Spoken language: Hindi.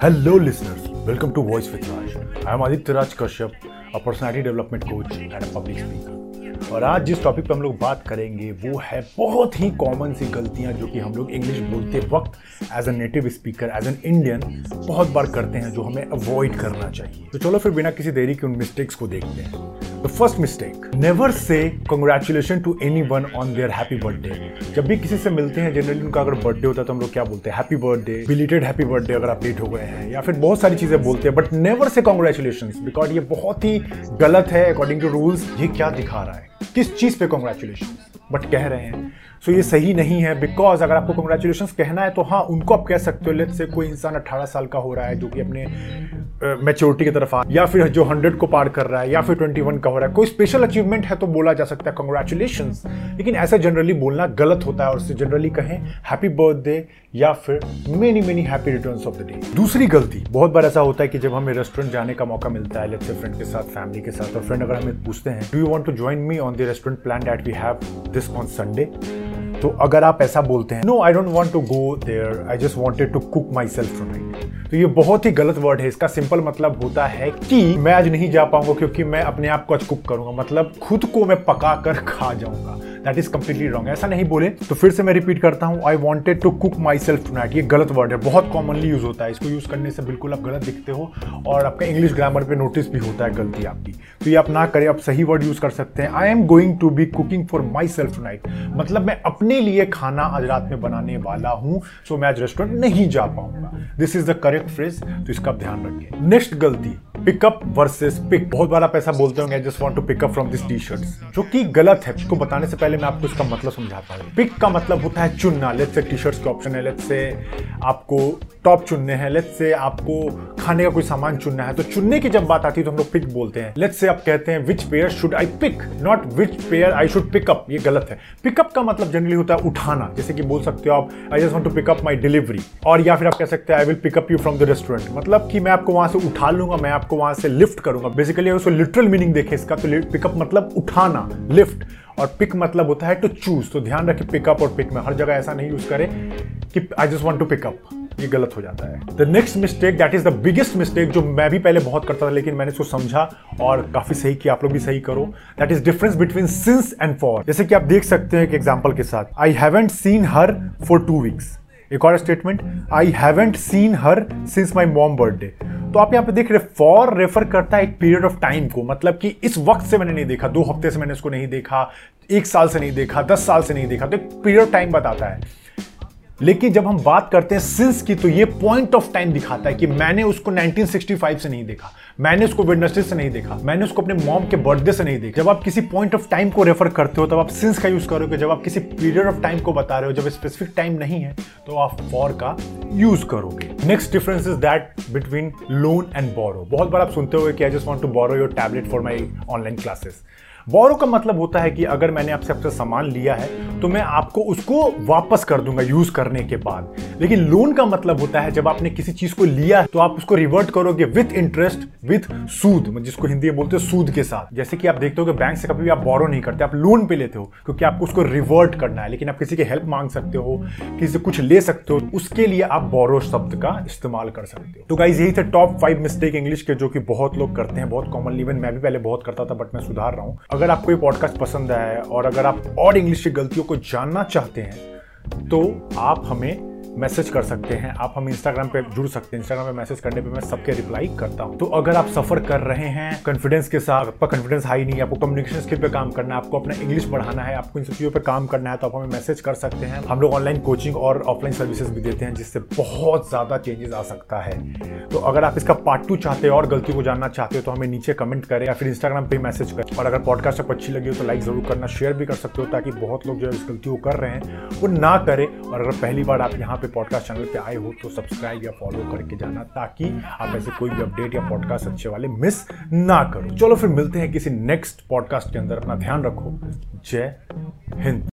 Hello, listeners. Welcome to Voice with Raj. I am Aditya Raj Kashyap, a personality development coach and a public speaker. और आज जिस टॉपिक पे हम लोग बात करेंगे, वो है बहुत ही कॉमन सी गलतियाँ जो कि हम लोग इंग्लिश बोलते वक्त as a native speaker as an Indian बहुत बार करते हैं जो हमें अवॉइड करना चाहिए। तो चलो फिर बिना किसी देरी के उन मिस्टेक्स को देखते हैं। The first mistake never say congratulation to anyone on their happy birthday जब भी किसी से मिलते हैं जनरली उनका अगर बर्थडे होता है तो हम लोग क्या बोलते हैं? Happy birthday belated happy birthday अगर आप लेट हो गए हैं, या फिर बहुत सारी चीज़ें बोलते हैं but never say congratulation because ये बहुत ही गलत है अकॉर्डिंग टू रूल्स ये क्या दिखा रहा है? किस चीज़ पे कॉन्ग्रेचुलेशन बट कह रहे हैं सो so, ये सही नहीं है बिकॉज़ अगर आपको कॉन्ग्रेचुलेशन कहना है तो हाँ उनको आप कह सकते हो लेट से कोई इंसान 18 साल का हो रहा है, जो कि अपने मेच्योरिटी की तरफ़ आ, या फिर जो 100 को पार कर रहा है, या फिर 21 का हो रहा है, कोई स्पेशल अचीवमेंट है तो बोला जा सकता है कंग्रेचुलेशन लेकिन ऐसा जनरली बोलना गलत होता है, और उससे जनरली कहें हैप्पी बर्थडे या फिर many many happy returns of the day दूसरी गलती, बहुत बार ऐसा होता है कि जब हमें रेस्टोरेंट जाने का मौका मिलता है लेट्स से फ्रेंड के साथ फैमिली के साथ, और फ्रेंड अगर हमें पूछते हैं do you want to join me on the restaurant plan that we have this on Sunday तो अगर आप ऐसा बोलते हैं no I don't want to go there I just wanted to cook myself tonight तो ये बहुत ही गलत वर्ड है। इसका सिंपल मतलब होता है कि मैं आज नहीं जा पाऊँगा क्योंकि मैं अपने आप को आज कुक करूँगा। मतलब खुद को मैं पका कर खा जाऊँगा। दैट इज़ कंप्लीटली रॉन्ग ऐसा नहीं बोले। तो फिर से मैं रिपीट करता हूँ। I wanted to cook myself tonight ये गलत वर्ड है। बहुत कॉमनली यूज़ होता है। इसको यूज़ करने से बिल्कुल आप गलत दिखते हो और आपका इंग्लिश ग्रामर पर नोटिस भी होता है गलती आपकी। तो ये आप ना करें। आप सही वर्ड यूज़ कर सकते हैं। I am going to be cooking for myself tonight मतलब मैं अपने लिए खाना आज रात में बनाने वाला हूँ। सो मैं आज रेस्टोरेंट नहीं जा पाऊँगा। This is the correct phrase तो इसका ध्यान रखिए। नेक्स्ट गलती पिकअप वर्सेस पिक बहुत बार आप ऐसा बोलते होंगे just want to pick up from this T shirt जो कि गलत है, इसको बताने से पहले मैं आपको इसका मतलब समझाता हूँ। पिक का मतलब होता है चुनना। लेट से टी शर्ट्स के ऑप्शन है लेट से आपको टॉप चुनने हैं। लेट्स से आपको खाने का कोई सामान चुनना है तो चुनने की जब बात आती है तो हम लोग पिक बोलते हैं। लेट्स से आप कहते हैं which pair should I pick not which pair I should pick up ये गलत है। पिकअप का मतलब जनरली होता है उठाना। जैसे कि बोल सकते हो आप I just want to pick up my delivery और या फिर आप कह सकते हैं I will pick up you from the restaurant मतलब कि मैं आपको वहाँ से उठा लूँगा, मैं आपको वहाँ से लिफ्ट करूँगा। बेसिकली उसको लिटरल मीनिंग देखे इसका तो पिकअप मतलब उठाना लिफ्ट और पिक मतलब होता है टू चूज़ तो ध्यान रखें पिकअप और पिक में। हर जगह ऐसा नहीं यूज़ करें कि I just want to pick up ये गलत हो जाता है। The next mistake that is the biggest mistake जो मैं भी पहले बहुत करता था, लेकिन मैंने इसको समझा और काफ़ी सही किया। आप लोग भी सही करो। That is difference between since and for जैसे कि आप देख सकते हैं एक एग्ज़ाम्पल के साथ। I haven't seen her for two weeks एक और statement I haven't seen her since my mom birthday तो आप यहाँ पे देख रहे फॉर रेफर करता है एक पीरियड ऑफ़ टाइम को। मतलब कि इस वक्त से मैंने नहीं देखा, दो हफ़्ते से मैंने इसको नहीं देखा, एक साल से नहीं देखा, दस साल से नहीं देखा तो एक पीरियड ऑफ़ टाइम बताता है। लेकिन जब हम बात करते हैं सिंस की तो ये पॉइंट ऑफ़ टाइम दिखाता है कि मैंने उसको 1965 से नहीं देखा, मैंने उसको वेडनेसडे से नहीं देखा, मैंने उसको अपने मॉम के बर्थडे से नहीं देखा। जब आप किसी पॉइंट ऑफ़ टाइम को रेफर करते हो, तब आप सिंस का यूज़ करोगे जब आप किसी पीरियड ऑफ़ टाइम को बता रहे हो, जब स्पेसिफिक टाइम नहीं है तो आप फॉर का यूज़ करोगे। Next difference is that between loan and borrow बहुत बार आप सुनते हो कि I just want to borrow your tablet for my online classes borrow का मतलब होता है कि अगर मैंने आपसे आपसे सामान लिया है तो मैं आपको उसको वापस कर दूँगा यूज़ करने के बाद। लेकिन लोन का मतलब होता है जब आपने किसी चीज़ को लिया तो आप उसको रिवर्ट करोगे विथ इंटरेस्ट विथ सूद, जिसको हिंदी में बोलते हो सूद के साथ। जैसे कि आप देखते हो कि बैंक से कभी भी आप बोरो नहीं करते, आप लोन पे लेते हो, क्योंकि आपको उसको रिवर्ट करना है। लेकिन आप किसी की हेल्प मांग सकते हो, किसी से कुछ ले सकते हो, उसके लिए आप बोरो शब्द का इस्तेमाल कर सकते हो। तो गाइज़ यही थे टॉप फाइव मिस्टेक इंग्लिश के, जो कि बहुत लोग करते हैं, बहुत कॉमनली इवन मैं भी पहले बहुत करता था बट मैं सुधार रहा हूँ। अगर आपको ये पॉडकास्ट पसंद आया है और अगर आप और इंग्लिश की गलतियों को जानना चाहते हैं तो आप हमें मैसेज कर सकते हैं। आप हम इंस्टाग्राम पे जुड़ सकते हैं। इंस्टाग्राम पे मैसेज करने पे मैं सबके रिप्लाई करता हूँ। तो अगर आप सफ़र कर रहे हैं कॉन्फिडेंस के साथ, आपका कॉन्फिडेंस हाई नहीं है, आपको कम्युनिकेशन स्किल पे काम करना है, आपको अपना इंग्लिश बढ़ाना है, आपको इन सब चीज़ों पर काम करना है तो आप हमें मैसेज कर सकते हैं। हम लोग ऑनलाइन कोचिंग और ऑफलाइन सर्विसेज़ भी देते हैं, जिससे बहुत ज़्यादा चेंजेस आ सकता है। तो अगर आप इसका पार्ट टू चाहते हो और गलती को जानना चाहते हो तो हमें नीचे कमेंट करें या फिर इंस्टाग्राम पे मैसेज करें। और अगर पॉडकास्ट आपको अच्छी लगी हो तो लाइक ज़रूर करना शेयर भी कर सकते हो, ताकि बहुत लोग जो है इस गलती को कर रहे हैं। वो ना करें, और अगर पहली बार आप यहाँ पे पॉडकास्ट चैनल पे आए हो तो सब्सक्राइब या फॉलो करके जाना ताकि आप ऐसे कोई भी अपडेट या पॉडकास्ट अच्छे वाले मिस ना करो। चलो फिर मिलते हैं किसी नेक्स्ट पॉडकास्ट के अंदर। अपना ध्यान रखो। जय हिंद।